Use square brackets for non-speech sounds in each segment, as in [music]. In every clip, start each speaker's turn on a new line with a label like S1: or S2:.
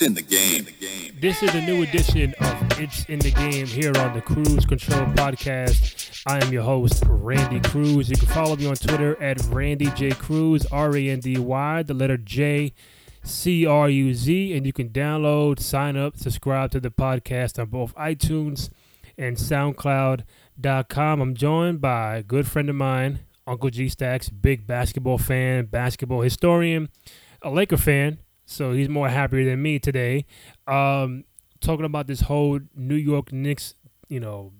S1: It's in the game.
S2: This is a new edition of It's in the Game here on the Cruise Control Podcast. I am your host, Randy Cruz. You can follow me on Twitter at Randy J Cruz, R A N D Y, the letter J C R U Z. And you can download, sign up, subscribe to the podcast on both iTunes and SoundCloud.com. I'm joined by a good friend of mine, Uncle G Stacks, big basketball fan, basketball historian, a Laker fan so he's more happier than me today. Um, talking about this whole New York Knicks, you know,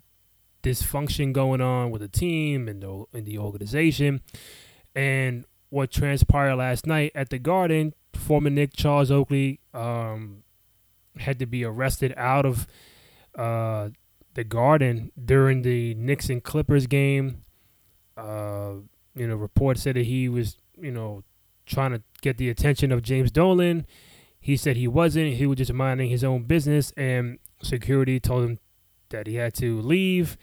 S2: dysfunction going on with the team and the, the organization, and what transpired last night at the Garden. Former Knick Charles Oakley um, had to be arrested out of uh, the Garden during the Knicks and Clippers game. Uh, you know, reports said that he was, you know, trying to get the attention of James Dolan. He said he wasn't. He was just minding his own business, and security told him that he had to leave.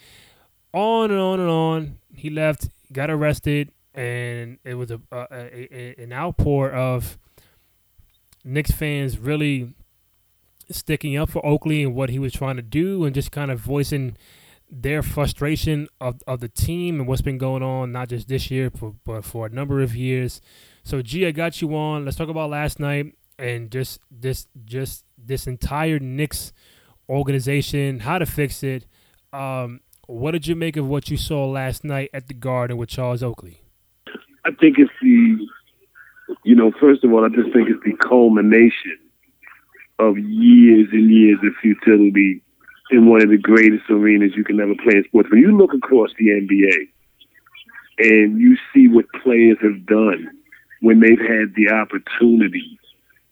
S2: On and on and on. He left, got arrested, and it was a, a, a, a an outpour of Knicks fans really sticking up for Oakley and what he was trying to do, and just kind of voicing their frustration of, of the team and what's been going on, not just this year, but, but for a number of years. So, G, I got you on. Let's talk about last night and just this just this entire Knicks organization, how to fix it. Um, what did you make of what you saw last night at the Garden with Charles Oakley?
S3: I think it's the, you know, first of all, I just think it's the culmination of years and years of futility in one of the greatest arenas you can ever play in sports. When you look across the NBA and you see what players have done when they've had the opportunity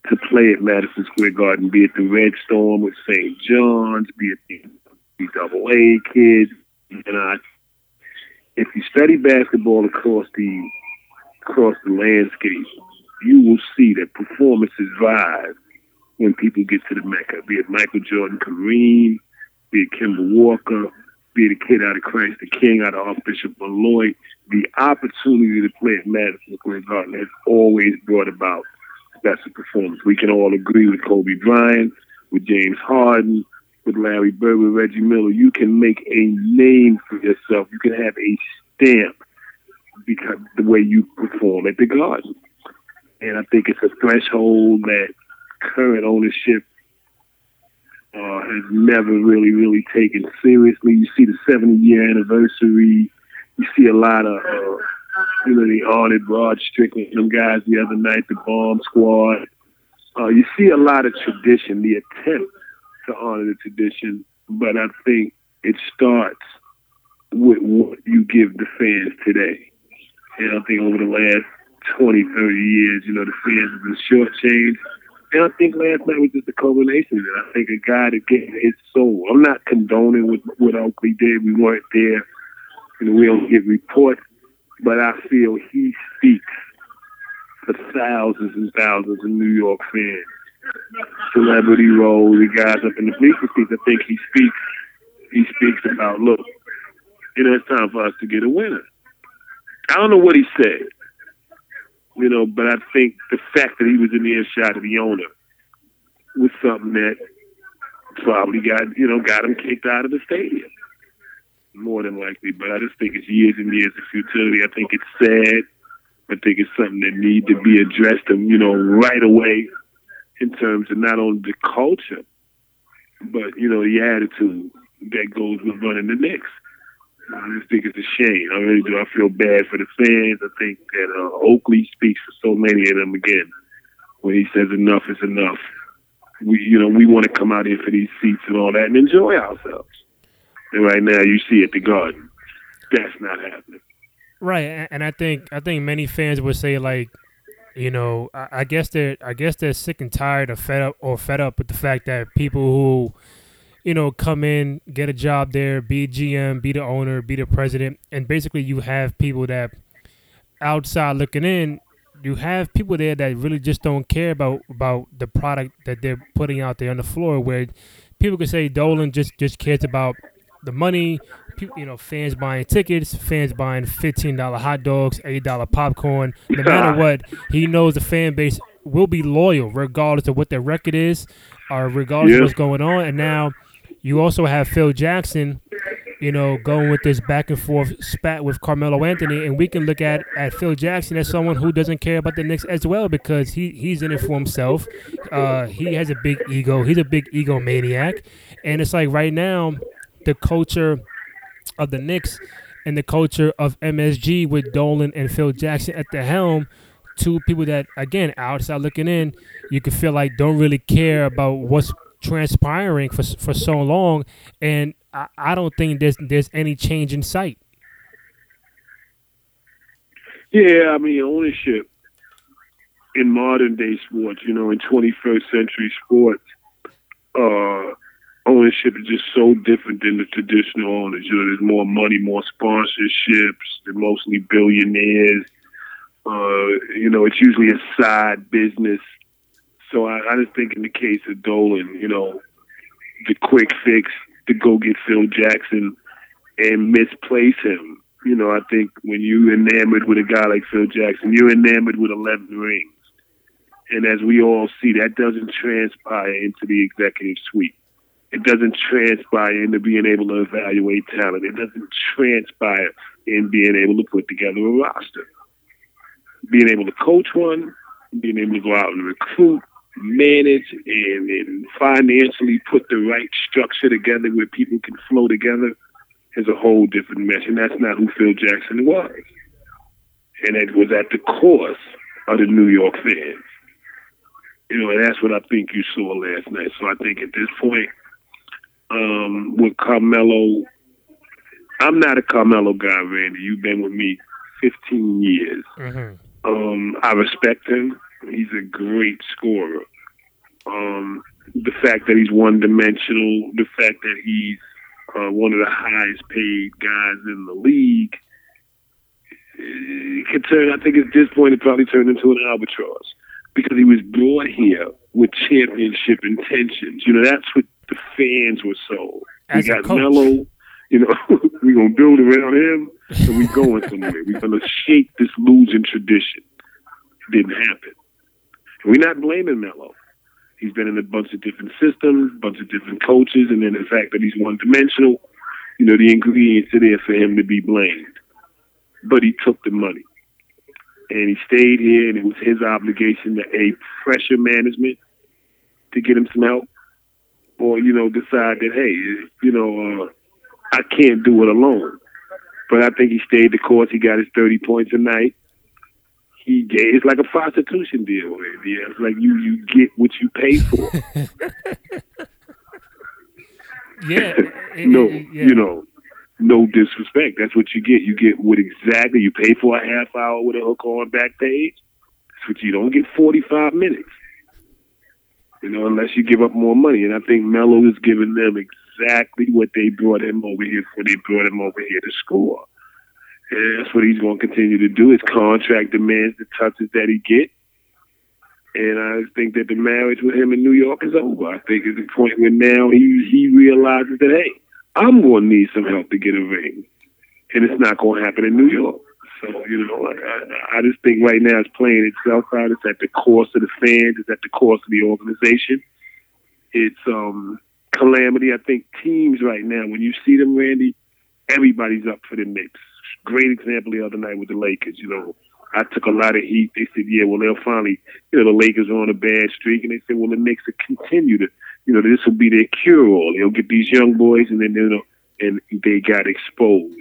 S3: to play at Madison Square Garden, be it the Red Storm with St. John's, be it the Double A kids, you know, if you study basketball across the across the landscape, you will see that performances rise when people get to the Mecca, be it Michael Jordan, Kareem, be it Kemba Walker, be it a kid out of Christ the King, out of Archbishop Molloy, the opportunity to play at Madison Square Garden has always brought about special performance. We can all agree with Kobe Bryant, with James Harden, with Larry Bird, with Reggie Miller. You can make a name for yourself. You can have a stamp because the way you perform at the Garden. And I think it's a threshold that current ownership uh, has never really, really taken seriously. You see the 70 year anniversary. You see a lot of, uh, you know, the honored Rod Strickland, them guys the other night, the Bomb Squad. Uh, you see a lot of tradition, the attempt to honor the tradition, but I think it starts with what you give the fans today. And I think over the last 20, 30 years, you know, the fans have been shortchanged and I think last night was just a culmination. And I think a guy that gave his soul. I'm not condoning what, what Oakley did. We weren't there. Know, we don't get reports. But I feel he speaks for thousands and thousands of New York fans. Celebrity role, the guys up in the bleacher seats. I think he speaks. He speaks about look. You know, it's time for us to get a winner. I don't know what he said. You know, but I think the fact that he was in the earshot of the owner was something that probably got you know got him kicked out of the stadium more than likely. But I just think it's years and years of futility. I think it's sad. I think it's something that need to be addressed, and you know, right away in terms of not only the culture, but you know, the attitude that goes with running the Knicks. I just think it's a shame. I really do. I feel bad for the fans. I think that uh, Oakley speaks for so many of them again when he says enough is enough. We, you know, we want to come out here for these seats and all that and enjoy ourselves. And right now, you see at the Garden, that's not happening.
S2: Right, and I think I think many fans would say like, you know, I, I guess they're I guess they're sick and tired of fed up or fed up with the fact that people who you know, come in, get a job there, be GM, be the owner, be the president, and basically you have people that outside looking in, you have people there that really just don't care about about the product that they're putting out there on the floor. Where people could say Dolan just just cares about the money, people, you know, fans buying tickets, fans buying fifteen dollar hot dogs, eight dollar popcorn. No [laughs] matter what, he knows the fan base will be loyal regardless of what their record is, or regardless yeah. of what's going on. And now you also have Phil Jackson, you know, going with this back and forth spat with Carmelo Anthony, and we can look at at Phil Jackson as someone who doesn't care about the Knicks as well because he he's in it for himself. Uh, he has a big ego. He's a big egomaniac, and it's like right now, the culture of the Knicks and the culture of MSG with Dolan and Phil Jackson at the helm. Two people that, again, outside looking in, you can feel like don't really care about what's transpiring for for so long, and I, I don't think there's there's any change in sight.
S3: Yeah, I mean ownership in modern day sports, you know, in 21st century sports, uh, ownership is just so different than the traditional owners. You know, there's more money, more sponsorships. They're mostly billionaires. Uh, you know, it's usually a side business. So I, I just think in the case of Dolan, you know, the quick fix to go get Phil Jackson and misplace him. You know, I think when you enamored with a guy like Phil Jackson, you're enamored with 11 rings. And as we all see, that doesn't transpire into the executive suite. It doesn't transpire into being able to evaluate talent. It doesn't transpire in being able to put together a roster. Being able to coach one, being able to go out and recruit, manage, and, and financially put the right structure together where people can flow together is a whole different mesh. And that's not who Phil Jackson was. And it was at the course of the New York fans. You know, and that's what I think you saw last night. So I think at this point, um, with Carmelo, I'm not a Carmelo guy, Randy. You've been with me 15 years. Mm-hmm. Um, I respect him. He's a great scorer. Um, the fact that he's one dimensional, the fact that he's uh, one of the highest paid guys in the league, it could turn, I think at this point, it probably turned into an albatross because he was brought here with championship intentions. You know, that's what the fans were sold. As we got Melo, you know, we're going to build around him and we're going somewhere. we're going to shake this losing tradition. It didn't happen. We're not blaming Melo. He's been in a bunch of different systems, bunch of different coaches, and then the fact that he's one dimensional, you know, the ingredients are there for him to be blamed. But he took the money. And he stayed here, and it was his obligation to A, pressure management to get him some help, or, you know, decide that, hey, you know, uh, I can't do it alone. But I think he stayed the course. He got his 30 points a night he gave. It's like a prostitution deal. Yeah, it's like you you get what you pay for. [laughs] [laughs]
S2: yeah. [laughs]
S3: no, yeah. you know, no disrespect. That's what you get. You get what exactly you pay for a half hour with a hook on back page. That's what you don't get forty five minutes. You know, unless you give up more money. And I think Melo is giving them exactly what they brought him over here for. They brought him over here to score. And that's what he's going to continue to do. His contract demands the touches that he gets. And I think that the marriage with him in New York is over. I think it's the point where now he he realizes that hey, I'm going to need some help to get a ring, and it's not going to happen in New York. So you know, I, I just think right now it's playing itself out. It's at the course of the fans. It's at the course of the organization. It's um calamity. I think teams right now, when you see them, Randy, everybody's up for the Knicks great example the other night with the Lakers. You know, I took a lot of heat. They said, yeah, well, they'll finally, you know, the Lakers are on a bad streak. And they said, well, the Knicks will continue to, you know, this will be their cure all. They'll get these young boys and then, you know, and they got exposed.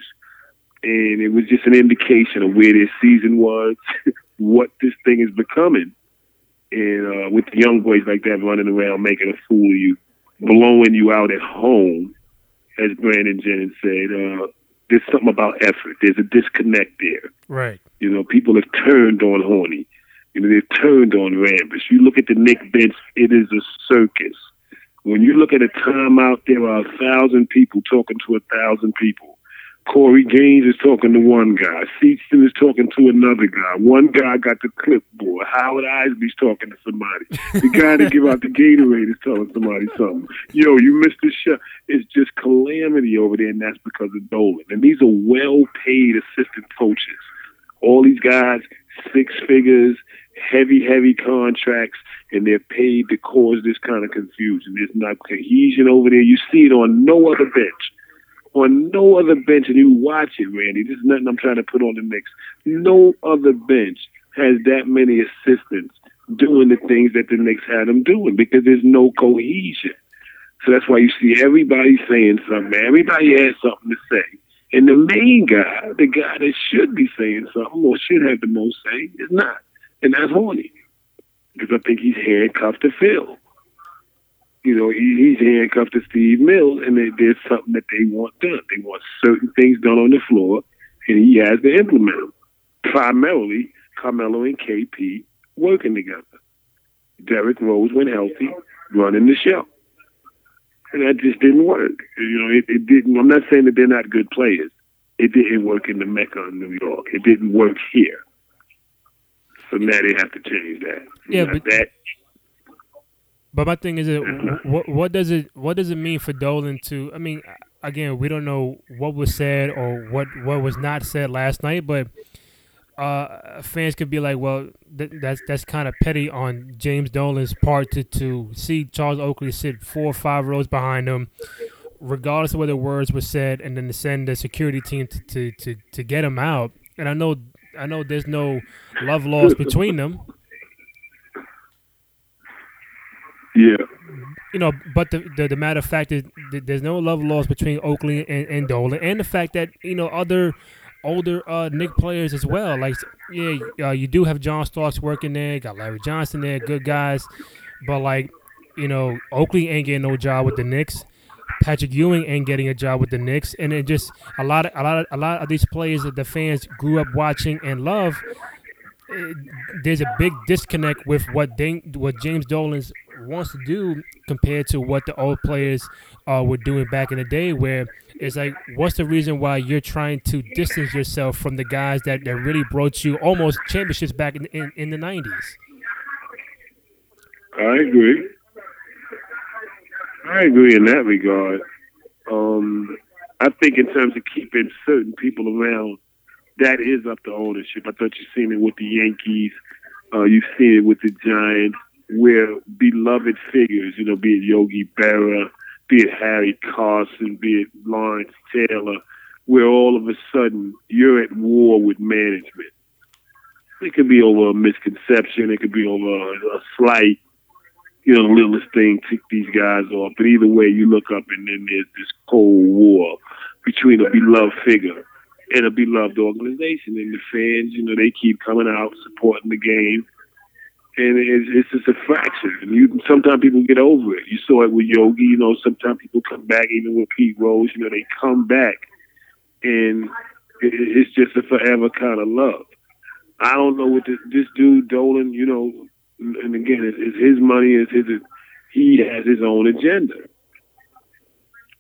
S3: And it was just an indication of where their season was, [laughs] what this thing is becoming. And uh, with the young boys like that running around making a fool of you, blowing you out at home, as Brandon Jennings said, uh, there's something about effort. There's a disconnect there.
S2: Right.
S3: You know, people have turned on Horny. You know, they've turned on Rambis. You look at the Knick bench, it is a circus. When you look at a timeout, there are a thousand people talking to a thousand people. Corey Gaines is talking to one guy. Seaton is talking to another guy. One guy got the clipboard. Howard Eisley's talking to somebody. The guy that give out the Gatorade is telling somebody something. Yo, you missed the shot. It's just calamity over there, and that's because of Dolan. And these are well-paid assistant coaches. All these guys, six figures, heavy, heavy contracts, and they're paid to cause this kind of confusion. There's not cohesion over there. You see it on no other bench. On no other bench, and you watch it, Randy. This is nothing I'm trying to put on the mix. No other bench has that many assistants doing the things that the Knicks had them doing because there's no cohesion. So that's why you see everybody saying something. Everybody has something to say. And the main guy, the guy that should be saying something or should have the most say, is not. And that's Horny. Because I think he's handcuffed to Phil. You know, he, he's handcuffed to Steve Mills, and they, there's something that they want done. They want certain things done on the floor, and he has to implement them. Primarily, Carmelo and KP working together. Derrick Rose, when healthy, running the show and that just didn't work. You know, it, it didn't. I'm not saying that they're not good players. It didn't work in the Mecca of New York. It didn't work here. So now they have to change that.
S2: Yeah, but that. But my thing is, it what, what does it what does it mean for Dolan to? I mean, again, we don't know what was said or what what was not said last night, but uh, fans could be like, well, th- that's that's kind of petty on James Dolan's part to, to see Charles Oakley sit four or five rows behind him, regardless of whether words were said, and then to send the security team to, to, to, to get him out. And I know I know there's no love lost between them.
S3: Yeah.
S2: You know, but the, the, the matter of fact is there's no love lost between Oakley and, and Dolan, and the fact that you know other older uh, Knick players as well. Like, yeah, uh, you do have John Starks working there, got Larry Johnson there, good guys. But like, you know, Oakley ain't getting no job with the Knicks. Patrick Ewing ain't getting a job with the Knicks, and it just a lot of a lot of a lot of these players that the fans grew up watching and love. Eh, there's a big disconnect with what Dane, what James Dolan's wants to do compared to what the old players uh, were doing back in the day, where it's like, what's the reason why you're trying to distance yourself from the guys that, that really brought you almost championships back in, in, in the 90s?
S3: I agree. I agree in that regard. Um, I think in terms of keeping certain people around, that is up to ownership. I thought you've seen it with the Yankees. Uh, you've seen it with the Giants, where beloved figures, you know, be it Yogi Berra, be it Harry Carson, be it Lawrence Taylor, where all of a sudden you're at war with management. It could be over a misconception. It could be over a, a slight, you know, littlest thing tick these guys off. But either way, you look up and then there's this cold war between a beloved figure and a beloved organization. And the fans, you know, they keep coming out supporting the game and it's, it's just a fraction. And you sometimes people get over it. You saw it with Yogi. You know, sometimes people come back, even with Pete Rose. You know, they come back, and it, it's just a forever kind of love. I don't know what this, this dude Dolan. You know, and again, it's, it's his money. Is his. He has his own agenda.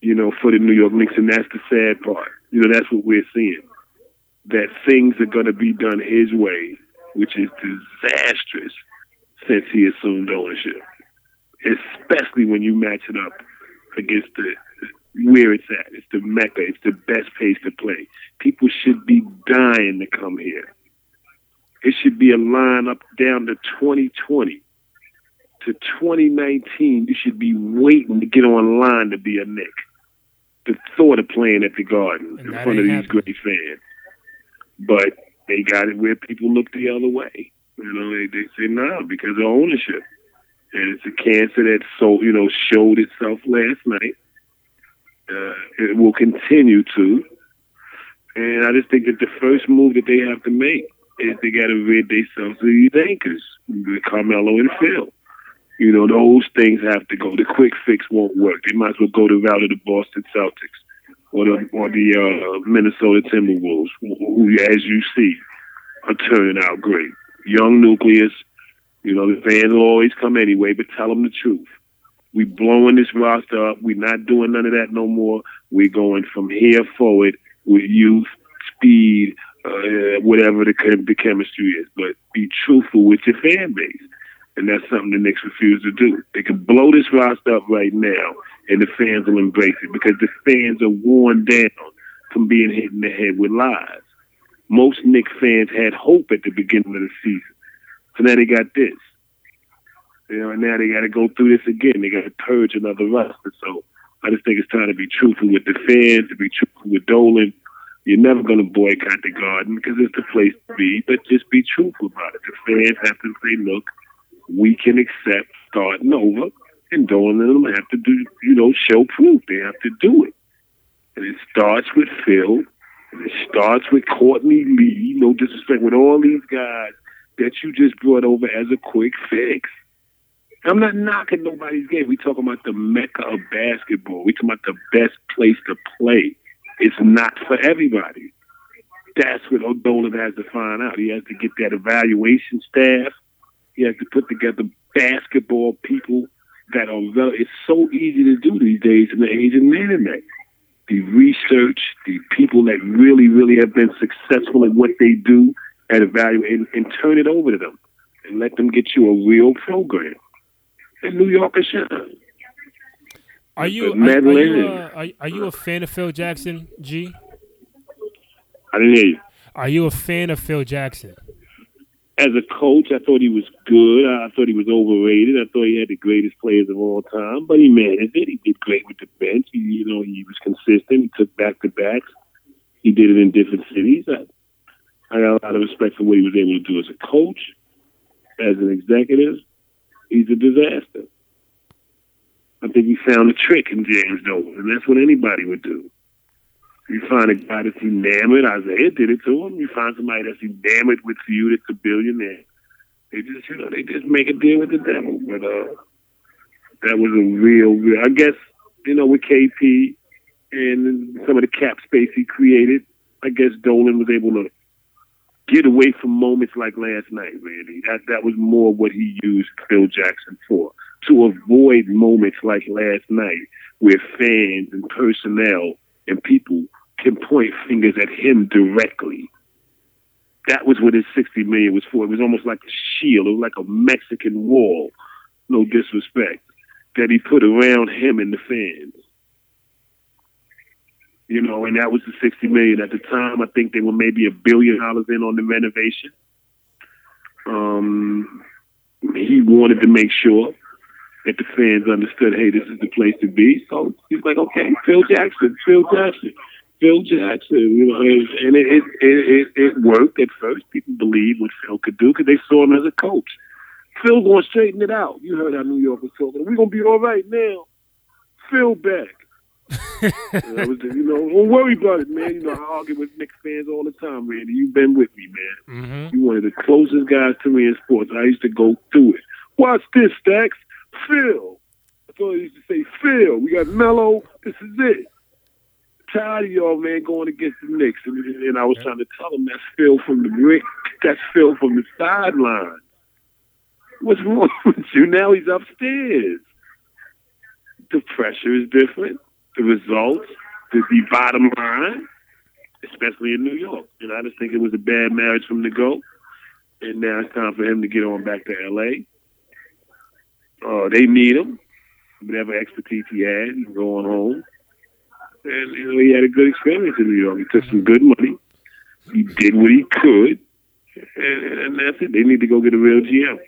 S3: You know, for the New York Knicks, and that's the sad part. You know, that's what we're seeing. That things are going to be done his way, which is disastrous since he assumed ownership, especially when you match it up against the where it's at. It's the mecca. It's the best place to play. People should be dying to come here. It should be a line up down to 2020 to 2019. You should be waiting to get online to be a Knick. The thought of playing at the Garden in front of these happening. great fans, but they got it where people look the other way. You know, they, they say no because of ownership. And it's a cancer that so you know showed itself last night. Uh, it will continue to. And I just think that the first move that they have to make is they got to rid themselves of these anchors, Carmelo and Phil. You know, those things have to go. The quick fix won't work. They might as well go the route of the Boston Celtics or the or the uh, Minnesota Timberwolves, who, who, as you see, are turning out great young nucleus. You know, the fans will always come anyway, but tell them the truth. We blowing this roster up. We're not doing none of that no more. We're going from here forward with youth, speed, uh, whatever the, the chemistry is. But be truthful with your fan base. And that's something the Knicks refuse to do. They can blow this roster up right now, and the fans will embrace it because the fans are worn down from being hit in the head with lies most Knicks fans had hope at the beginning of the season. So now they got this. You know, and now they got to go through this again. They got to purge another roster. So I just think it's time to be truthful with the fans, to be truthful with Dolan. You're never going to boycott the Garden because it's the place to be, but just be truthful about it. The fans have to say, look, we can accept starting over, and Dolan and them have to do, you know, show proof. They have to do it. And it starts with Phil, and it starts with Courtney Lee, no disrespect, with all these guys that you just brought over as a quick fix. I'm not knocking nobody's game. We talking about the mecca of basketball. We talking about the best place to play. It's not for everybody. That's what Dolan has to find out. He has to get that evaluation staff. He has to put together basketball people that are it's so easy to do these days in the age of the internet. The research, the people that really, really have been successful at what they do and evaluate and, and turn it over to them and let them get you a real program. And New York.
S2: Are you are, are, you a, uh, are, are you a fan of Phil Jackson, G?
S3: I didn't hear you.
S2: Are you a fan of Phil Jackson?
S3: As a coach, I thought he was good. I thought he was overrated. I thought he had the greatest players of all time, but he managed it. He did great with the bench. He, you know, he was consistent. He took back to backs. He did it in different cities. I, I got a lot of respect for what he was able to do as a coach, as an executive. He's a disaster. I think he found a trick in James Dolan, and that's what anybody would do. You find a guy that's enamored. Isiah did it to him. You find somebody that's enamored with you that's a billionaire. They just, you know, they just make a deal with the devil. But uh, that was a real, real. I guess, you know, with KP and some of the cap space he created, I guess Dolan was able to get away from moments like last night, really. That that was more what he used Phil Jackson for. To avoid moments like last night where fans and personnel and people can point fingers at him directly. That was what his sixty million was for. It was almost like a shield, it was like a Mexican wall, no disrespect, that he put around him and the fans you know, and that was the sixty million at the time. I think they were maybe a billion dollars in on the renovation. Um, he wanted to make sure that the fans understood, hey, this is the place to be. So he's like, okay, Phil Jackson, Phil Jackson, Phil Jackson. You know, and it it it, it worked at first. People believed what Phil could do because they saw him as a coach. Phil going to straighten it out. You heard how New York was talking. We're gonna be all right now. Phil back [laughs] was, you know, don't worry about it, man. You know, I argue with Knicks fans all the time, Randy. You've been with me, man. Mm-hmm. You're one of the closest guys to me in sports. I used to go through it. Watch this, Stacks. Phil. That's all I used to say. Phil, we got Melo. This is it. Tired of y'all, man, going against the Knicks. And, and I was trying to tell them that's Phil from the brick. That's Phil from the sideline. What's wrong [laughs] with you? Now he's upstairs. The pressure is different the results, the, the bottom line, especially in New York. And I just think it was a bad marriage from the go. And now it's time for him to get on back to L.A. Uh, they need him, whatever expertise he had, going home. And you know, he had a good experience in New York. He took some good money. He did what he could, and, and that's it. They need to go get a real GM.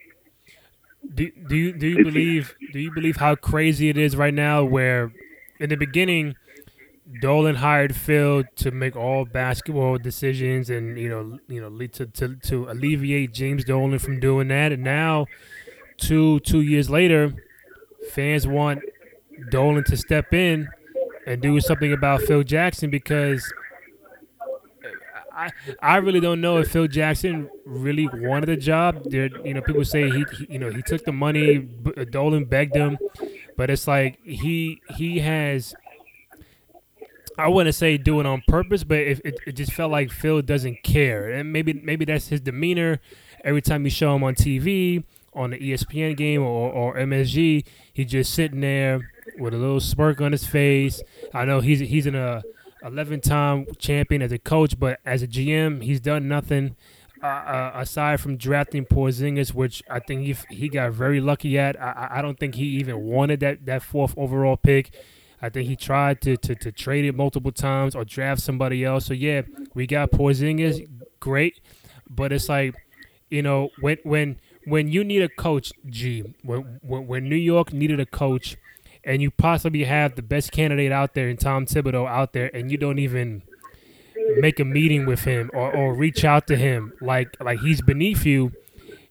S2: Do, do you do you believe do you believe how crazy it is right now where in the beginning, Dolan hired Phil to make all basketball decisions and you know you know to, to to alleviate James Dolan from doing that. And now, two two years later, fans want Dolan to step in and do something about Phil Jackson because I I really don't know if Phil Jackson really wanted a job. There, you know, people say he, he you know he took the money. Dolan begged him, but it's like he he has. I wouldn't say do it on purpose, but it, it, it just felt like Phil doesn't care, and maybe maybe that's his demeanor. Every time you show him on TV, on the ESPN game or, or MSG, he's just sitting there with a little smirk on his face. I know he's he's in a 11 time champion as a coach, but as a GM, he's done nothing uh, uh, aside from drafting Porzingis, which I think he he got very lucky at. I, I don't think he even wanted that, that fourth overall pick. I think he tried to, to, to trade it multiple times or draft somebody else. So yeah, we got Porzingis, great, but it's like, you know, when when when you need a coach, G, when, when when New York needed a coach, and you possibly have the best candidate out there in Tom Thibodeau out there, and you don't even make a meeting with him or, or reach out to him like like he's beneath you,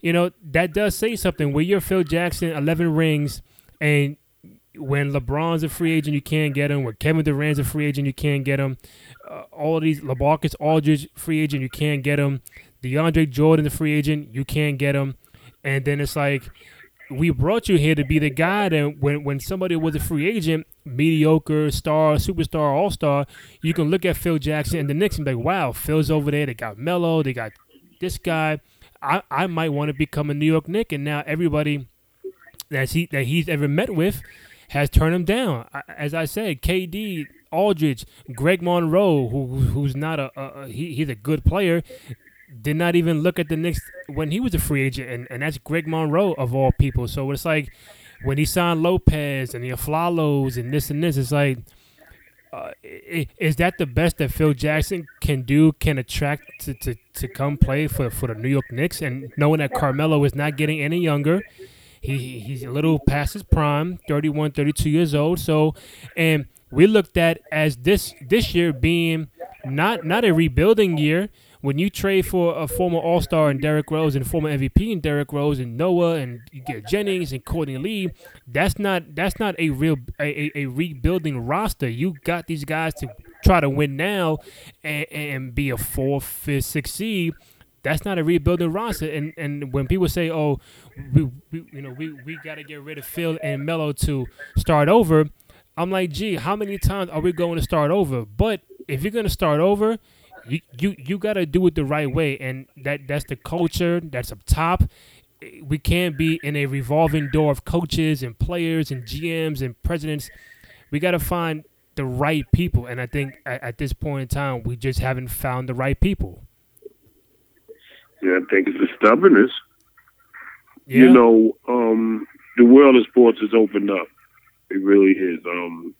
S2: you know that does say something. Where you're Phil Jackson, eleven rings, and when LeBron's a free agent, you can't get him. When Kevin Durant's a free agent, you can't get him. Uh, all these LaMarcus Aldridge free agent, you can't get him. DeAndre Jordan, the free agent, you can't get him. And then it's like, we brought you here to be the guy that when, when somebody was a free agent, mediocre, star, superstar, all star, you can look at Phil Jackson and the Knicks and be like, wow, Phil's over there. They got Melo, they got this guy. I, I might want to become a New York Knick. And now everybody that he that he's ever met with has turned him down. As I said, KD, Aldridge, Greg Monroe, who who's not a, a he, he's a good player did not even look at the Knicks when he was a free agent, and, and that's Greg Monroe of all people. So it's like when he signed Lopez and the Afflalos and this and this, it's like, uh, is that the best that Phil Jackson can do, can attract to, to, to come play for, for the New York Knicks? And knowing that Carmelo is not getting any younger, he he's a little past his prime, 31, 32 years old. So, and we looked at as this this year being not not a rebuilding year, when you trade for a former All Star and Derrick Rose and former MVP and Derrick Rose and Noah and you get Jennings and Courtney Lee, that's not that's not a real a, a, a rebuilding roster. You got these guys to try to win now and, and be a fourth, fifth, sixth seed. That's not a rebuilding roster. And and when people say, "Oh, we, we you know we we got to get rid of Phil and Melo to start over," I'm like, "Gee, how many times are we going to start over?" But if you're going to start over, you you, you got to do it the right way, and that that's the culture that's up top. We can't be in a revolving door of coaches and players and GMs and presidents. We got to find the right people, and I think at, at, this point in time, we just haven't found the right people.
S3: Yeah, I think it's the stubbornness. Yeah. You know, um, the world of sports has opened up. It really is. Um,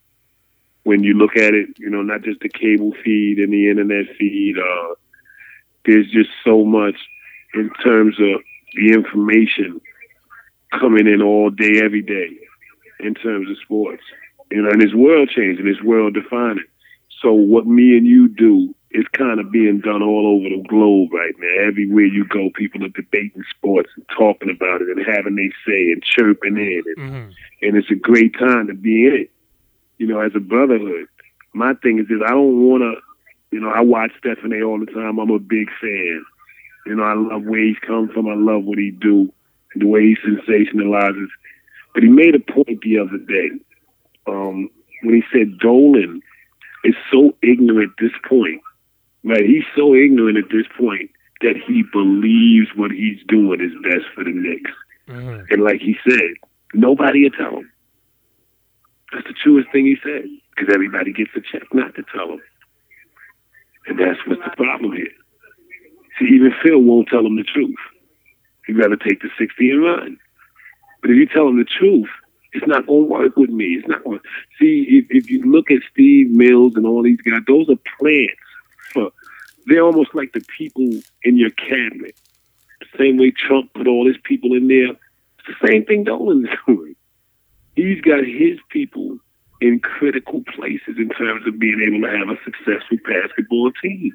S3: when you look at it, you know, not just the cable feed and the internet feed, uh, there's just so much in terms of the information coming in all day, every day in terms of sports. You know, and it's world changing, it's world defining. So what me and you do is kind of being done all over the globe right now. Everywhere you go, people are debating sports and talking about it and having they say and chirping in it. Mm-hmm. And it's a great time to be in it you know, as a brotherhood. My thing is that I don't want to, you know, I watch Stephen A. all the time. I'm a big fan. You know, I love where he's come from. I love what he do, the way he sensationalizes. But he made a point the other day um, when he said Dolan is so ignorant at this point. Right? He's so ignorant at this point that he believes what he's doing is best for the Knicks. Mm-hmm. And like he said, nobody will tell him. That's the truest thing he said. Because everybody gets a check not to tell him. And that's what's the problem here. See, even Phil won't tell him the truth. He'd rather take the 60 and run. But if you tell him the truth, it's not going to work with me. It's not going to. See, if, if you look at Steve Mills and all these guys, those are plants. For, they're almost like the people in your cabinet. The same way Trump put all his people in there. It's the same thing Dolan's [laughs] doing he's got his people in critical places in terms of being able to have a successful basketball team.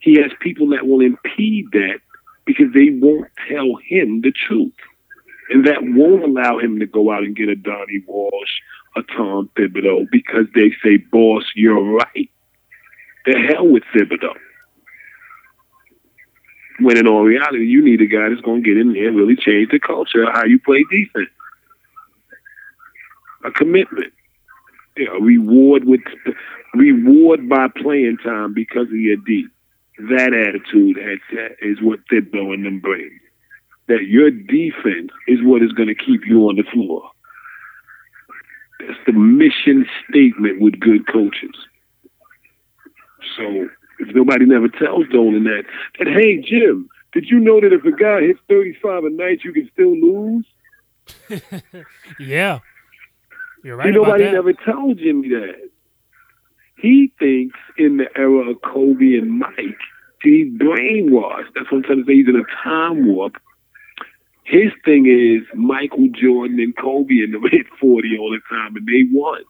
S3: He has people that will impede that because they won't tell him the truth. And that won't allow him to go out and get a Donnie Walsh, a Tom Thibodeau, because they say, boss, you're right. The hell with Thibodeau. When in all reality, you need a guy that's going to get in there and really change the culture of how you play defense a commitment. You know, reward with reward by playing time because of your D. That attitude has, is what Thibodeau and them bring. That your defense is what is going to keep you on the floor. That's the mission statement with good coaches. So if nobody never tells Dolan that, that hey Jim, did you know that if a guy hits 35 a night, you can still lose? [laughs]
S2: yeah. You're right.
S3: See, nobody never told Jimmy that. He thinks in the era of Kobe and Mike, he's brainwashed. That's what I'm trying to say. He's in a time warp. His thing is Michael Jordan and Kobe in the [laughs] mid 40 all the time and they won.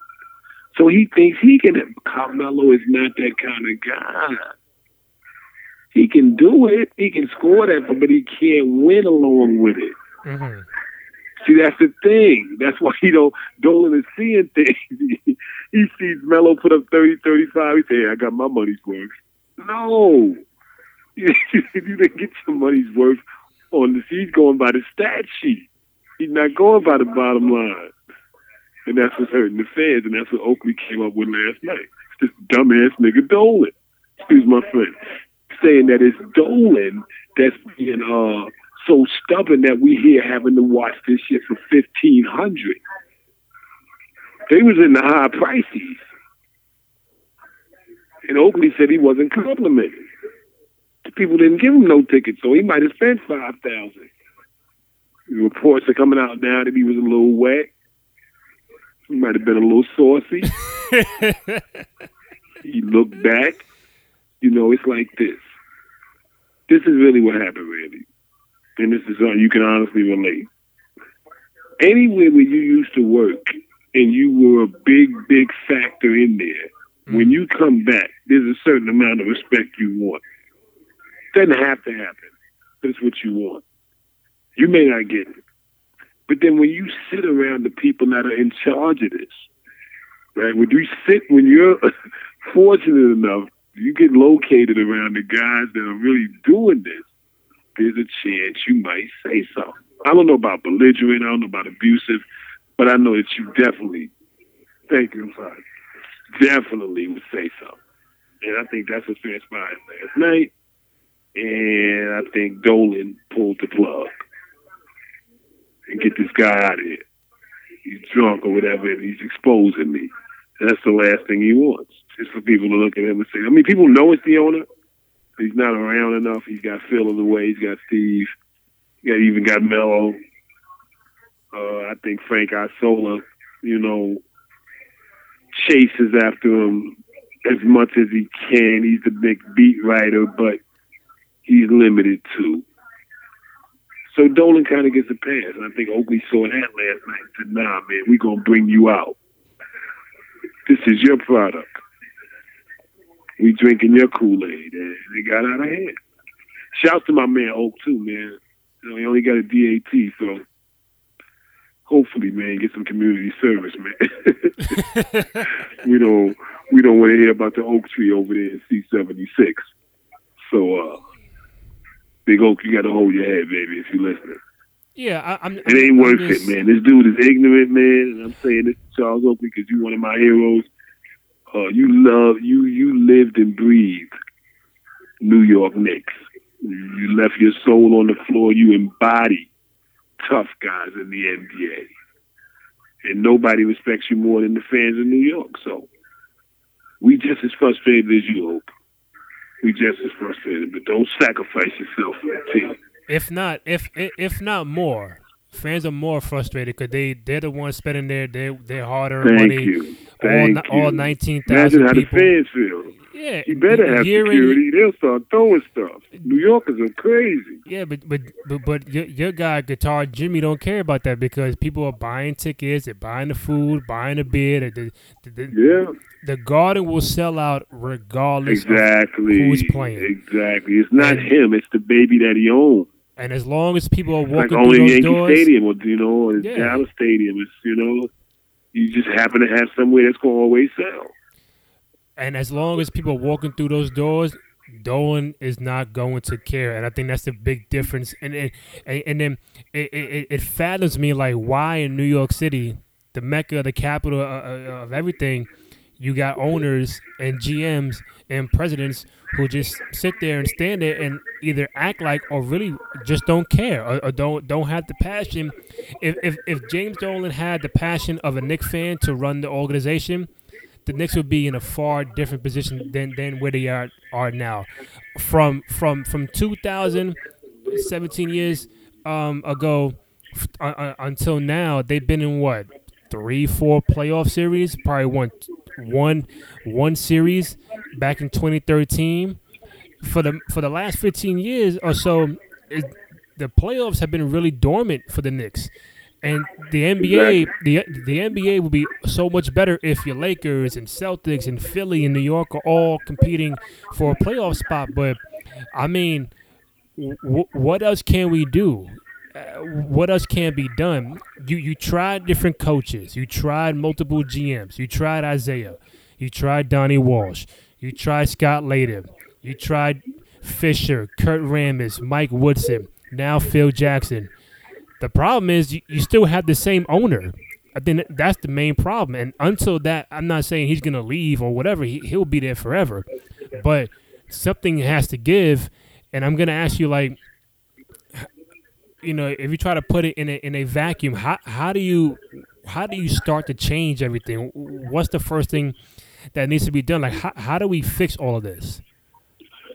S3: So he thinks he can. Carmelo is not that kind of guy. He can do it. He can score that, but he can't win along with it. Mm-hmm. See, that's the thing. That's why he don't Dolan is seeing things. [laughs] he sees Melo put up 30, 35. He say, hey, I got my money's worth. No. [laughs] you didn't get your money's worth on this. He's going by the stat sheet. He's not going by the bottom line. And that's what's hurting the fans, and that's what Oakley came up with last night. This dumbass nigga Dolan. Excuse my friend. Saying that it's Dolan that's being uh so stubborn that we here having to watch this shit for fifteen hundred. They was in the high prices. And Oakley said he wasn't complimented. The people didn't give him no tickets, so he might have spent five thousand. Reports are coming out now that he was a little wet. He might have been a little saucy. [laughs] he looked back. You know, it's like this. This is really what happened, Randy and this is something you can honestly relate. Anywhere where you used to work and you were a big, big factor in there, mm. when you come back, there's a certain amount of respect you want. Doesn't have to happen, it's what you want. You may not get it. But then when you sit around the people that are in charge of this, right? When you sit, when you're [laughs] fortunate enough, you get located around the guys that are really doing this there's a chance you might say something. I don't know about belligerent, I don't know about abusive, but I know that you definitely, thank you, I'm sorry, definitely would say something. And I think that's what transpired last night. And I think Dolan pulled the plug and get this guy out of here. He's drunk or whatever, and he's exposing me. That's the last thing he wants. Just for people to look at him and say, I mean, people know it's the owner. He's not around enough. He's got Phil in the way. He's got Steve. He got, even got Melo. Uh, I think Frank Isola, you know, chases after him as much as he can. He's the big beat writer, but he's limited too. So Dolan kind of gets a pass, and I think Oakley saw that last night and said, "Nah, man, we're gonna bring you out. This is your product we drinking your Kool Aid, and they got out of hand. Shout to my man Oak too, man. You know, he only got a DAT, so hopefully, man, get some community service, man. [laughs] we don't we don't want to hear about the oak tree over there in C seventy six. So, uh, Big Oak, you got to hold your head, baby, if you're listening.
S2: Yeah, I, am
S3: It ain't I'm worth just... it, man. This dude is ignorant, man, and I'm saying this to Charles Oakley because you're one of my heroes. Uh, you love you you lived and breathed New York Knicks. You left your soul on the floor. You embody tough guys in the NBA, and nobody respects you more than the fans in New York. So we just as frustrated as you, Hope. We just as frustrated, but don't sacrifice yourself for the team.
S2: If not, if if not more, fans are more frustrated because they they're the ones spending their their their hard earned money.
S3: You.
S2: Thank all, you. all nineteen thousand
S3: Imagine
S2: people.
S3: how the fans feel.
S2: Yeah,
S3: you better have security. They'll start throwing stuff. New Yorkers are crazy.
S2: Yeah, but but but, but your, your guy, guitar Jimmy, don't care about that because people are buying tickets, they're buying the food, buying the beer. The, the, the,
S3: yeah,
S2: the garden will sell out regardless
S3: exactly
S2: who's playing.
S3: Exactly, it's not and, him; it's the baby that he owns.
S2: And as long as people are walking
S3: like
S2: through
S3: those doors, like only Yankee
S2: doors,
S3: Stadium or you know, or yeah. Dallas Stadium, it's you know, you just happen to have somewhere that's going to always sell.
S2: And as long as people are walking through those doors, Dolan is not going to care, and I think that's the big difference. And and, and then it, it, it fathoms me like why in New York City, the mecca, the capital of, of everything, you got owners and GMs and presidents who just sit there and stand there and either act like or really just don't care or, or don't don't have the passion. If, if if James Dolan had the passion of a Knicks fan to run the organization, the Knicks would be in a far different position than, than where they are are now. From from from 2000, 17 years um, ago uh, uh, until now, they've been in what three, four playoff series. Probably won one one series back in 2013. For the for the last 15 years or so, it, the playoffs have been really dormant for the Knicks. And the NBA, exactly. the the NBA would be so much better if your Lakers and Celtics and Philly and New York are all competing for a playoff spot. But I mean, w- what else can we do? What else can be done? You you tried different coaches. You tried multiple GMs. You tried Isiah, You tried Donnie Walsh. You tried Scott Layden. You tried Fisher, Kurt Rambis, Mike Woodson, now Phil Jackson. The problem is you, you still have the same owner. I think that's the main problem. And until that, I'm not saying he's gonna leave or whatever. He, he'll be there forever. But something has to give. And I'm gonna ask you, like, you know, if you try to put it in a in a vacuum, how how do you how do you start to change everything? What's the first thing that needs to be done? Like, how how do we fix all of this?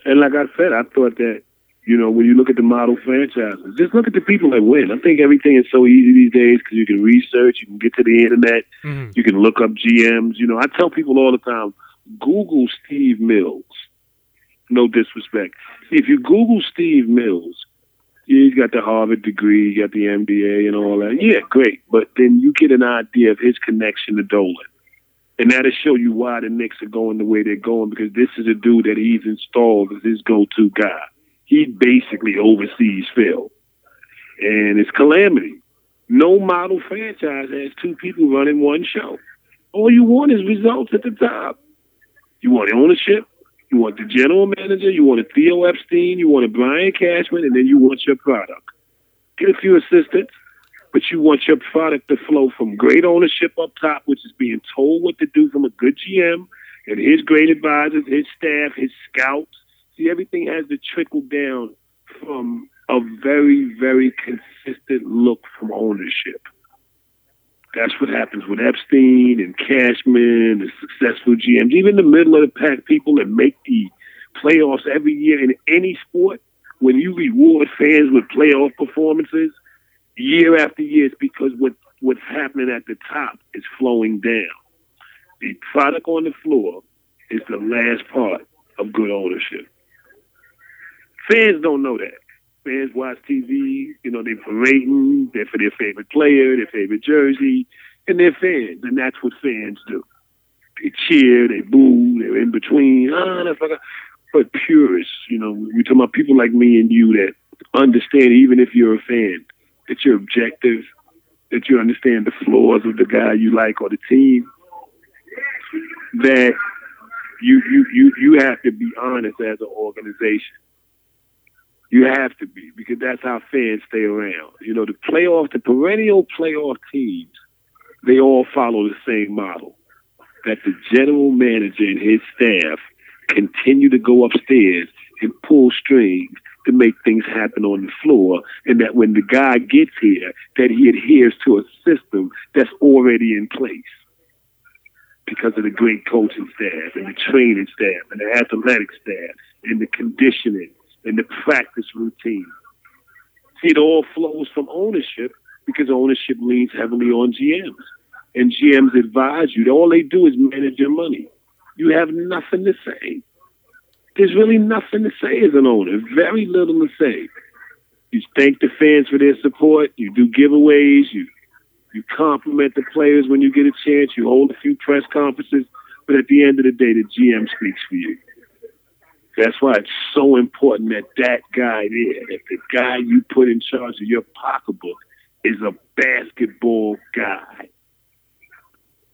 S3: And like I said, I thought that you know, when you look at the model franchises, just look at the people that win. I think everything is so easy these days because you can research, you can get to the internet, mm-hmm. you can look up GMs. You know, I tell people all the time, Google Steve Mills. No disrespect. See, if you Google Steve Mills, he's got the Harvard degree, you got the MBA and all that. Yeah, great. But then you get an idea of his connection to Dolan. And that'll show you why the Knicks are going the way they're going because this is a dude that he's installed as his go-to guy he basically oversees Phil. And it's calamity. No model franchise has two people running one show. All you want is results at the top. You want ownership, you want the general manager, you want a Theo Epstein, you want a Brian Cashman, and then you want your product. Get a few assistants, but you want your product to flow from great ownership up top, which is being told what to do from a good GM and his great advisors, his staff, his scouts, See, everything has to trickle down from a very, very consistent look from ownership. That's what happens with Epstein and Cashman and successful GMs, even the middle of the pack people that make the playoffs every year in any sport. When you reward fans with playoff performances year after year, it's because what what's happening at the top is flowing down. The product on the floor is the last part of good ownership. Fans don't know that. Fans watch TV, you know, they're parading, they're for their favorite player, their favorite jersey, and they're fans, and that's what fans do. They cheer, they boo, they're in between. Ah, that's like a, but purists, you know, we're talking about people like me and you that understand, even if you're a fan, that you're objective, that you understand the flaws of the guy you like or the team, that you you you you have to be honest as an organization. You have to be because that's how fans stay around. You know, the playoff, the perennial playoff teams, they all follow the same model. That the general manager and his staff continue to go upstairs and pull strings to make things happen on the floor, and that when the guy gets here, that he adheres to a system that's already in place because of the great coaching staff and the training staff and the athletic staff and the conditioning in the practice routine. See, it all flows from ownership because ownership leans heavily on GMs. And GMs advise you. All they do is manage your money. You have nothing to say. There's really nothing to say as an owner. Very little to say. You thank the fans for their support. You do giveaways. You you compliment the players when you get a chance. You hold a few press conferences. But at the end of the day, the GM speaks for you. That's why it's so important that that guy there, that the guy you put in charge of your pocketbook is a basketball guy.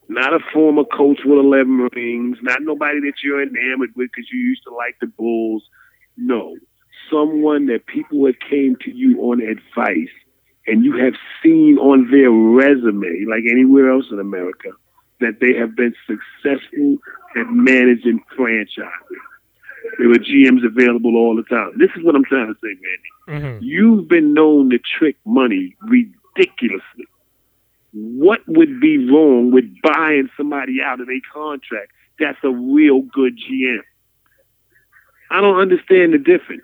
S3: Not a former coach with 11 rings, not nobody that you're enamored with because you used to like the Bulls. No, someone that people have came to you on advice and you have seen on their resume, like anywhere else in America, that they have been successful at managing franchises. There were GMs available all the time. This is what I'm trying to say, Manny. Mm-hmm. You've been known to trick money ridiculously. What would be wrong with buying somebody out of a contract that's a real good GM? I don't understand the difference.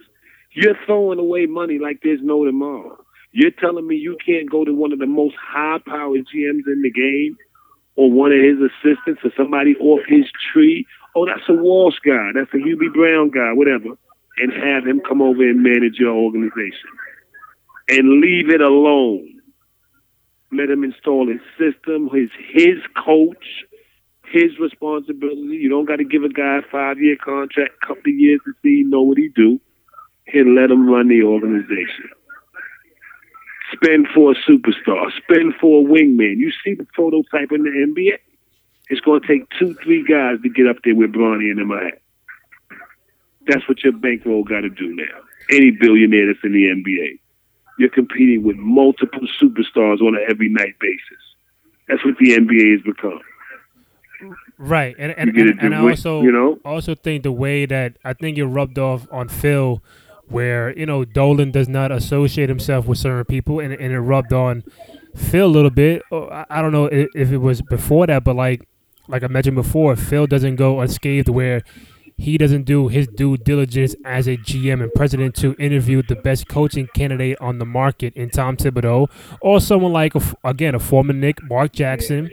S3: You're throwing away money like there's no tomorrow. You're telling me you can't go to one of the most high powered GMs in the game or one of his assistants or somebody off his tree oh, that's a Walsh guy, that's a Hubie Brown guy, whatever, and have him come over and manage your organization. and leave it alone. Let him install his system, his his coach, his responsibility. You don't got to give a guy a five year contract, couple of years to see know what he do, and let him run the organization. Spend for a superstar. Spend for a wingman. You see the prototype in the NBA. It's going to take two, three guys to get up there with Bronny and them at. That's what your bankroll got to do now. Any billionaire that's in the NBA, you're competing with multiple superstars on an every night basis. That's what the NBA has become.
S2: Right, and and, and, and I also you know also think the way that I think it rubbed off on Phil, where you know Dolan does not associate himself with certain people, and, and it rubbed on Phil a little bit. Oh, I don't know if it was before that, but like like I mentioned before, Phil doesn't go unscathed where he doesn't do his due diligence as a GM and president to interview the best coaching candidate on the market in Tom Thibodeau or someone like, again, a former Knick Mark Jackson,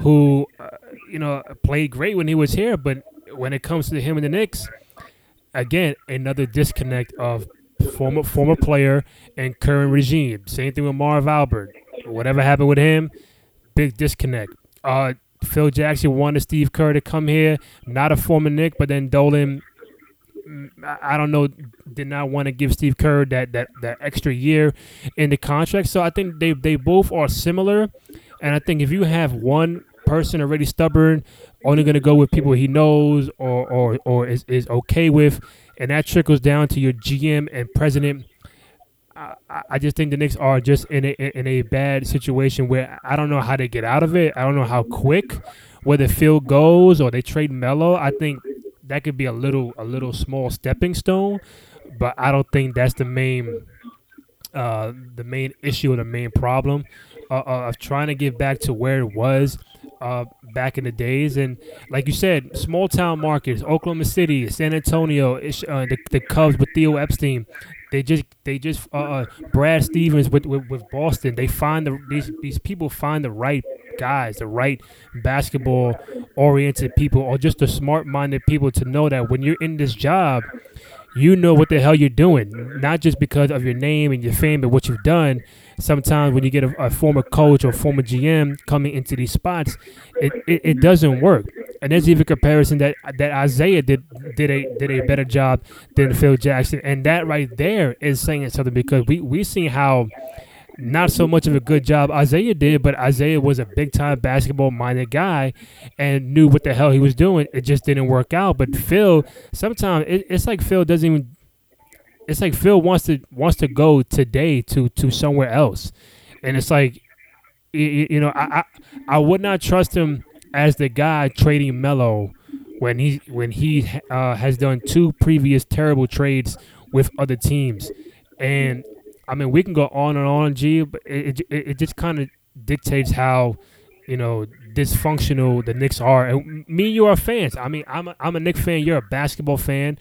S2: who, uh, you know, played great when he was here, but when it comes to him and the Knicks, again, another disconnect of former former player and current regime. Same thing with Marv Albert. Whatever happened with him, big disconnect. Uh, Phil Jackson wanted Steve Kerr to come here, not a former Knick, but then Dolan, mm, I don't know, did not want to give Steve Kerr that that that extra year in the contract. So I think they they both are similar, and I think if you have one person already stubborn, only going to go with people he knows or or or is is okay with, and that trickles down to your GM and president I, I just think the Knicks are just in a in a bad situation where I don't know how they get out of it. I don't know how quick, whether Phil goes or they trade Melo. I think that could be a little a little small stepping stone, but I don't think that's the main uh, the main issue or the main problem uh, uh of trying to get back to where it was uh, back in the days. And like you said, small town markets, Oklahoma City, San Antonio, uh, the, the Cubs with Theo Epstein, they just they just uh, uh, Brad Stevens with, with, with Boston. They find the these these people find the right guys, the right basketball oriented people, or just the smart minded people to know that when you're in this job, you know what the hell you're doing, not just because of your name and your fame, but what you've done sometimes when you get a, a, former coach or former GM coming into these spots, it, it, it, doesn't work. And there's even comparison that that Isiah did did a did a better job than Phil Jackson, and that right there is saying something because we we see how not so much of a good job Isiah did, but Isiah was a big time basketball minded guy and knew what the hell he was doing. It just didn't work out. But Phil, sometimes it, it's like Phil doesn't even it's like Phil wants to wants to go today to to somewhere else, and it's like, you, you know, I, I I would not trust him as the guy trading Melo when he when he uh, has done two previous terrible trades with other teams, and I mean we can go on and on, G, but it it, it just kind of dictates how you know dysfunctional the Knicks are. And me and you are fans. I mean, I'm a, I'm a Knicks fan. You're a basketball fan.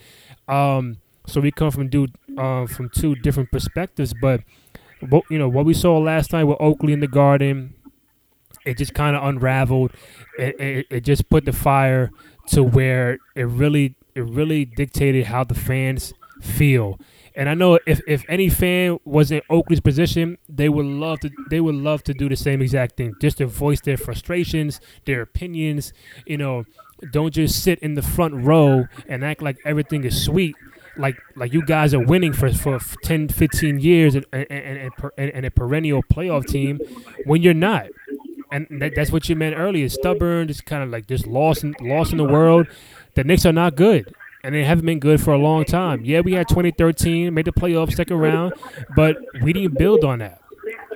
S2: Um, so we come from do uh, from two different perspectives. But you know what we saw last night with Oakley in the Garden, it just kind of unraveled. It, it, it just put the fire to where it really it really dictated how the fans feel. And I know if, if any fan was in Oakley's position, they would love to they would love to do the same exact thing, just to voice their frustrations, their opinions. You know, don't just sit in the front row and act like everything is sweet like like you guys are winning for for 10 15 years and and, and, and, and a perennial playoff team when you're not and that, that's what you meant earlier stubborn just kind of like just lost in, lost in the world the Knicks are not good and they haven't been good for a long time yeah we had 2013 made the playoffs second round but we didn't build on that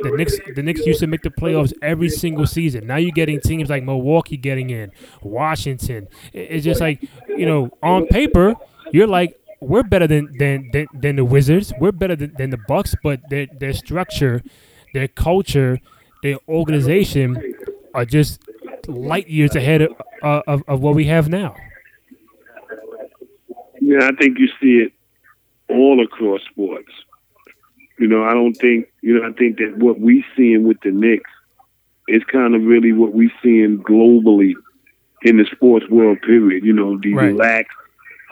S2: the Knicks, the Knicks used to make the playoffs every single season. Now you're getting teams like Milwaukee getting in, Washington. It's just like you know, on paper, you're like, we're better than than than, than the Wizards. We're better than, than the Bucks, but their their structure, their culture, their organization are just light years ahead of, of, of what we have now.
S3: Yeah, I think you see it all across sports. You know, I don't think you know. I think that what we seeing with the Knicks is kind of really what we seeing globally in the sports world. Period. You know, the right. lack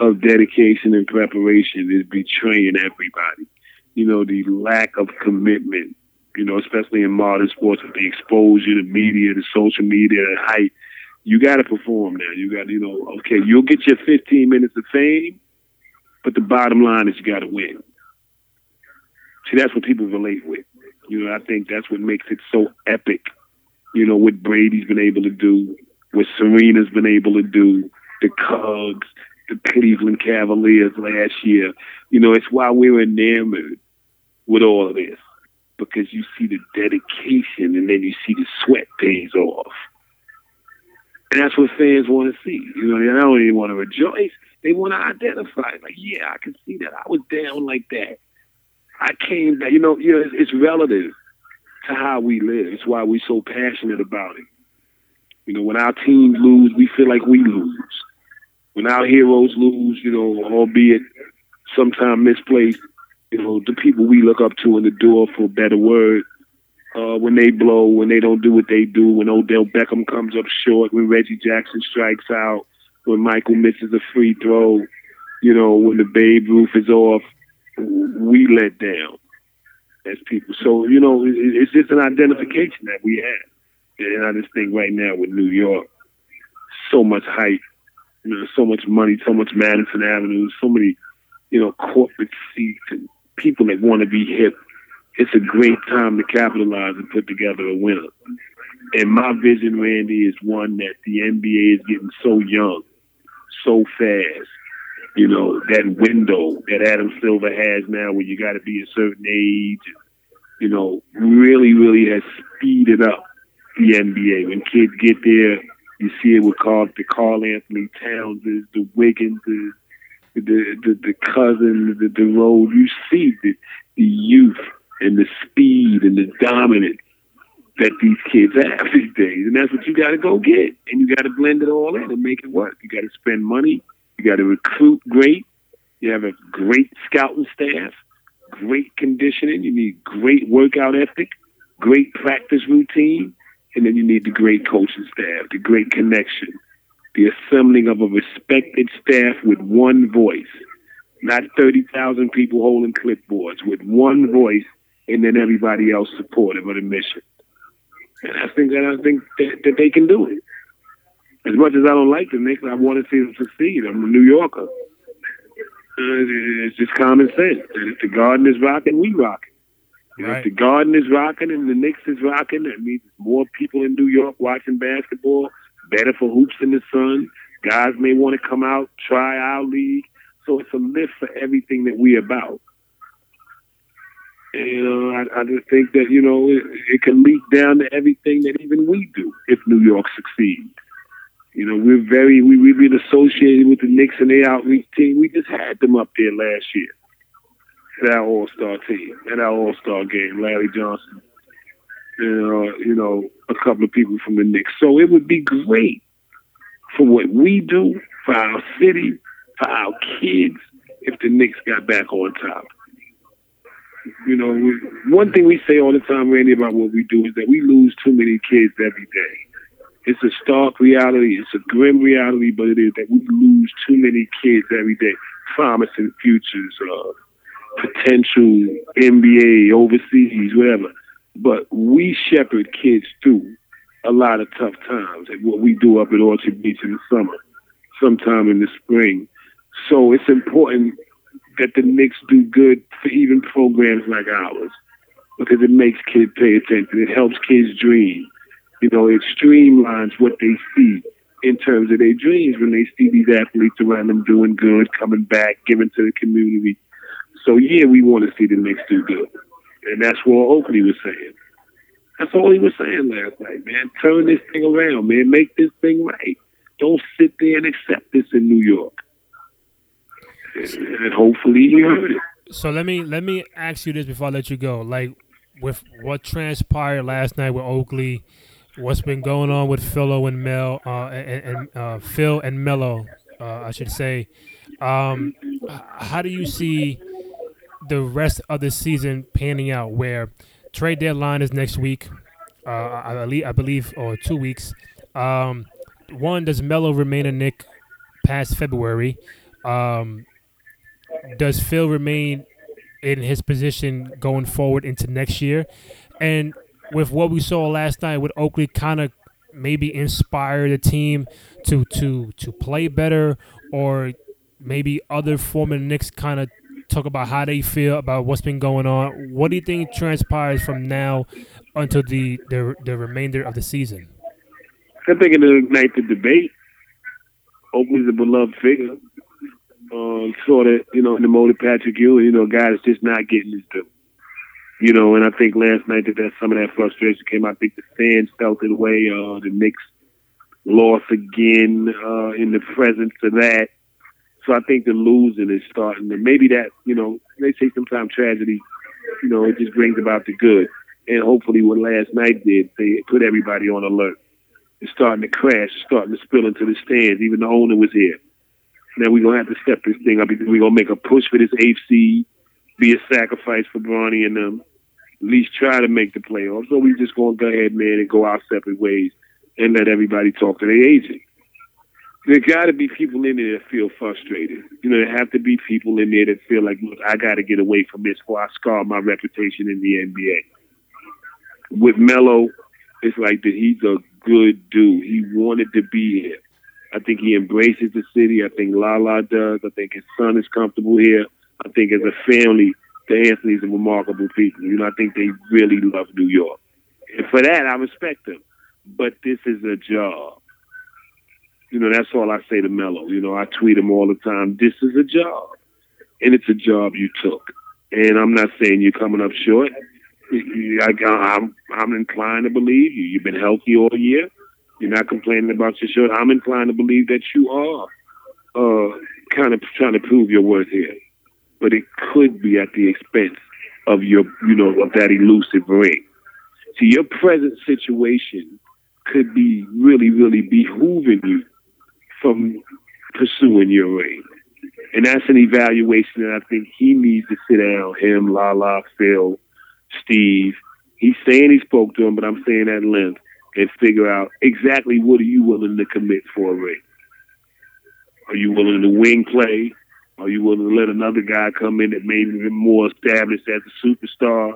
S3: of dedication and preparation is betraying everybody. you know, the lack of commitment, you know, especially in modern sports with the exposure, the media, the social media, the hype. You got to perform now. You got to, you know, okay, you'll get your 15 minutes of fame, but the bottom line is you got to win. See, that's what people relate with. You know, I think that's what makes it so epic. You know, what Brady's been able to do, what Serena's been able to do, the Cubs, the Cleveland Cavaliers last year. You know, it's why we're enamored with all of this because you see the dedication and then you see the sweat pays off. And that's what fans want to see. You know, they don't even want to rejoice. They want to identify. Like, yeah, I can see that. I was down like that. I came back. You know, you know, it's, it's relative to how we live. It's why we're so passionate about it. You know, when our teams lose, we feel like we lose. When our heroes lose, you know, albeit sometimes misplaced, you know, the people we look up to in the for a better word, uh, when they blow, when they don't do what they do, when Odell Beckham comes up short, when Reggie Jackson strikes out, when Michael misses a free throw, you know, when the Babe Ruth is off, we let down as people. So, you know, it's just an identification that we have. And I just think right now with New York, so much hype, you know, so much money, so much Madison Avenue, so many, you know, corporate seats and people that want to be hip. It's a great time to capitalize and put together a winner. And my vision, Randy, is one that the NBA is getting so young, so fast. You know, that window that Adam Silver has now where you got to be a certain age, you know, really, really has speeded up the NBA. When kids get there, you see it with Karl, the Karl-Anthony Townses, the Wiggins, the the the, Cousins, the, the road. You see the the youth and the speed and the dominance that these kids have these days, and that's what you got to go get, and you got to blend it all in and make it work. You got to spend money. You got to recruit great. You have a great scouting staff, great conditioning. You need great workout ethic, great practice routine, and then you need the great coaching staff, the great connection, the assembling of a respected staff with one voice, not 30,000 people holding clipboards, with one voice, and then everybody else supportive of the mission. And I think that I think that, that they can do it. As much as I don't like the Knicks, I want to see them succeed. I'm a New Yorker. Uh, it's just common sense. that if the Garden is rocking, we rocking. Right. If the Garden is rocking and the Knicks is rocking, that means more people in New York watching basketball. Better for hoops in the sun. Guys may want to come out, try our league. So it's a lift for everything that we about. And, you know, I, I just think that you know it, it can leak down to everything that even we do if New York succeeds. You know, we're very we we've been associated with the Knicks and their outreach team. We just had them up there last year at our All Star team, at our All Star game. Larry Johnson, and uh, you know, a couple of people from the Knicks. So it would be great for what we do, for our city, for our kids, if the Knicks got back on top. You know, one thing we say all the time, Randy, about what we do is that we lose too many kids every day. It's a stark reality. It's a grim reality, but it is that we lose too many kids every day, promising futures, uh, potential NBA, overseas, whatever. But we shepherd kids through a lot of tough times and what we do up at Orchard Beach in the summer, sometime in the spring. So it's important that the Knicks do good for even programs like ours because it makes kids pay attention. It helps kids dream. You know, it streamlines what they see in terms of their dreams when they see these athletes around them doing good, coming back, giving to the community. So yeah, we want to see the Knicks do good, and that's what Oakley was saying. That's all he was saying last night, man. Turn this thing around, man. Make this thing right. Don't sit there and accept this in New York. And hopefully you heard it.
S2: So let me let me ask you this before I let you go. Like with what transpired last night with Oakley, what's been going on with Philo and Mel uh, and, and uh, Phil and Melo, uh, I should say. Um, how do you see the rest of the season panning out? Where trade deadline is next week, uh, I, believe, I believe, or two weeks. Um, one, does Melo remain a Knick past February? Um, does Phil remain in his position going forward into next year. And with what we saw last night with Oakley kind of maybe inspire the team to to to play better or maybe other former Knicks kind of talk about how they feel about what's been going on. What do you think transpires from now until the the, the remainder of the season?
S3: I think it'll ignite the debate. Oakley's a beloved figure. Um, sort of, you know, in the mode of Patrick Ewing, you know, guy that's just not getting his due. You know, and I think last night that, that some of that frustration came. I think the fans felt it away. Uh, the Knicks lost again uh, in the presence of that. So I think the losing is starting. And maybe that, you know, they say sometimes tragedy, you know, it just brings about the good. And hopefully what last night did, they put everybody on alert. It's starting to crash, it's starting to spill into the stands. Even the owner was here. Now we're to have to step this thing up we're to make a push for this AFC, be a sacrifice for Bronny and them, at least try to make the playoffs. So we just to go ahead, man, and go our separate ways and let everybody talk to their agent. There got to be people in there that feel frustrated. You know, there have to be people in there that feel like, look, I got to get away from this before I scar my reputation in the NBA. With Melo, it's like that he's a good dude. He wanted to be here. I think he embraces the city. I think Lala does. I think his son is comfortable here. I think as a family, the Anthony's are remarkable people. You know, I think they really love New York. And for that, I respect them. But this is a job. You know, that's all I say to Melo. You know, I tweet him all the time. This is a job. And it's a job you took. And I'm not saying you're coming up short. I, I'm, I'm inclined to believe you. You've been healthy all year. You're not complaining about your shirt. I'm inclined to believe that you are uh, kind of trying to prove your worth here, but it could be at the expense of your, you know, of that elusive ring. See, your present situation could be really, really behooving you from pursuing your ring. And that's an evaluation that I think he needs to sit down, him, Lala, Phil, Steve. He's saying he spoke to him, but I'm saying at length and figure out exactly what are you willing to commit for a ring. Are you willing to wing play? Are you willing to let another guy come in that maybe been more established as a superstar?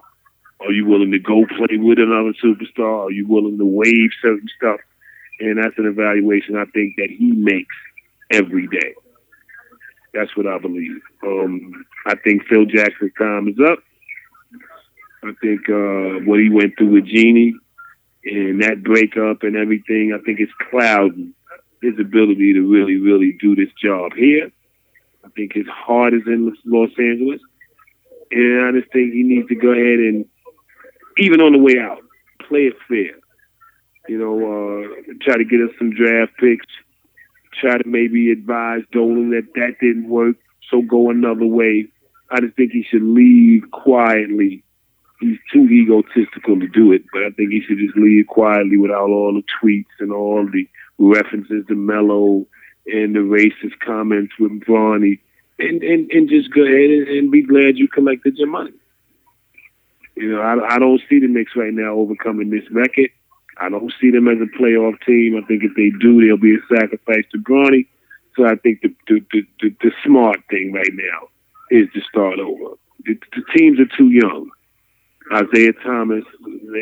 S3: Are you willing to go play with another superstar? Are you willing to waive certain stuff? And that's an evaluation I think that he makes every day. That's what I believe. Um, I think Phil Jackson's time is up. I think uh, what he went through with Jeanie and that breakup and everything, I think it's clouding his ability to really, really do this job here. I think his heart is in Los Angeles. And I just think he needs to go ahead and, even on the way out, play it fair. You know, uh, try to get us some draft picks. Try to maybe advise Dolan that that didn't work, so go another way. I just think he should leave quietly he's too egotistical to do it, but I think he should just leave quietly without all the tweets and all the references to Melo and the racist comments with Bronny, and, and, and just go ahead and, and be glad you collected your money. You know, I, I don't see the Knicks right now overcoming this record. I don't see them as a playoff team. I think if they do, they'll be a sacrifice to Bronny. So I think the the, the, the, the smart thing right now is to start over. The, the teams are too young. Isaiah Thomas,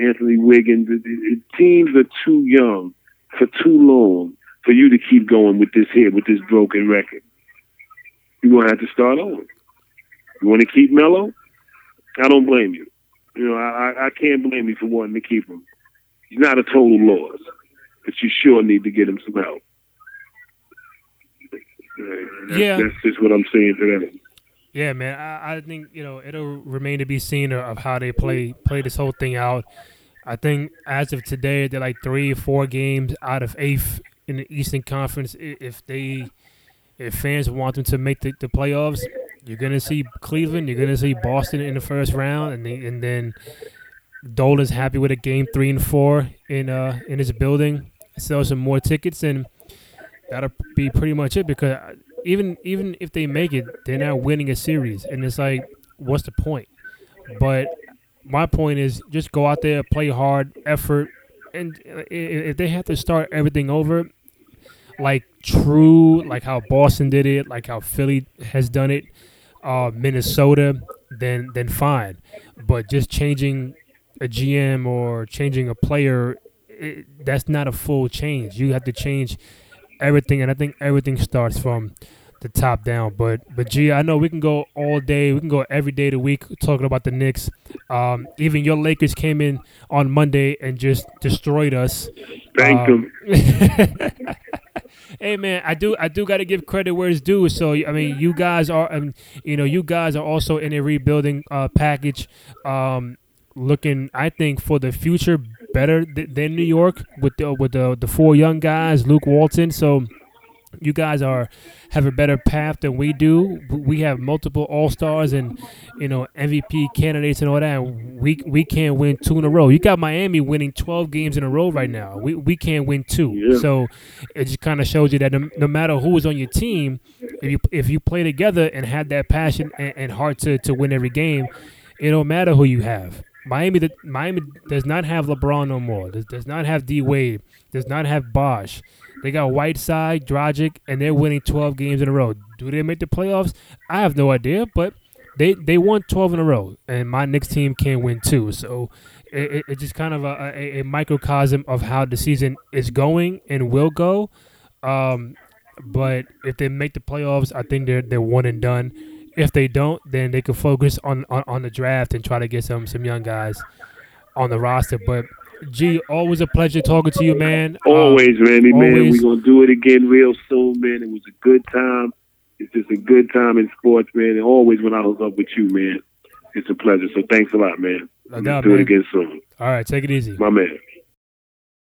S3: Anthony Wiggins. The, the teams are too young for too long for you to keep going with this here, with this broken record. You're going to have to start over. You want to keep Melo? I don't blame you. You know, I, I can't blame you for wanting to keep him. He's not a total loss, but you sure need to get him some help. That's,
S2: yeah.
S3: That's just what I'm saying to them.
S2: Yeah, man. I, I think you know it'll remain to be seen of how they play play this whole thing out. I think as of today, they're like three four games out of eighth in the Eastern Conference. If they, if fans want them to make the, the playoffs, you're gonna see Cleveland, you're gonna see Boston in the first round, and they, and then Dolan's happy with a game three and four in uh in his building. Sell some more tickets, and that'll be pretty much it. Because even even if they make it, they're not winning a series, and it's like, what's the point? But my point is, just go out there, play hard, effort, and if they have to start everything over, like true, like how Boston did it, like how Philly has done it, uh, Minnesota, then then fine. But just changing a GM or changing a player, it, that's not a full change. You have to change everything, and I think everything starts from the top down. But but gee, I know we can go all day. We can go every day of the week talking about the Knicks. Um, even your Lakers came in on Monday and just destroyed us.
S3: Thank
S2: Um,
S3: them. [laughs]
S2: hey man, I do I do got to give credit where it's due. So I mean, you guys are, um, you know, you guys are also in a rebuilding uh, package, um, looking I think for the future better th- than New York with the with the the four young guys, Luke Walton. So you guys are have a better path than we do. We have multiple All Stars and you know MVP candidates and all that. We we can't win two in a row. You got Miami winning twelve games in a row right now. We we can't win two.
S3: Yeah.
S2: So it just kind of shows you that no, no matter who is on your team, if you if you play together and have that passion and, and heart to, to win every game, it don't matter who you have. Miami, Miami does not have LeBron no more. Does, does not have D Wade. Does not have Bosh. They got Whiteside, Dragic, and they're winning 12 games in a row. Do they make the playoffs? I have no idea, but they they won 12 in a row, and my Knicks team can't win two. So it, it- it's just kind of a, a, a microcosm of how the season is going and will go. Um, but if they make the playoffs, I think they're they're one and done. If they don't, then they can focus on, on, on the draft and try to get some some young guys on the roster. But G, always a pleasure talking to you, man. Um,
S3: Always, Randy, man. We're gonna do it again real soon, man. It was a good time. It's just a good time in sports, man. And always when I hook up with you, man, it's a pleasure. So thanks a lot, man.
S2: No doubt,
S3: do it again soon,
S2: All right, take it easy.
S3: my man.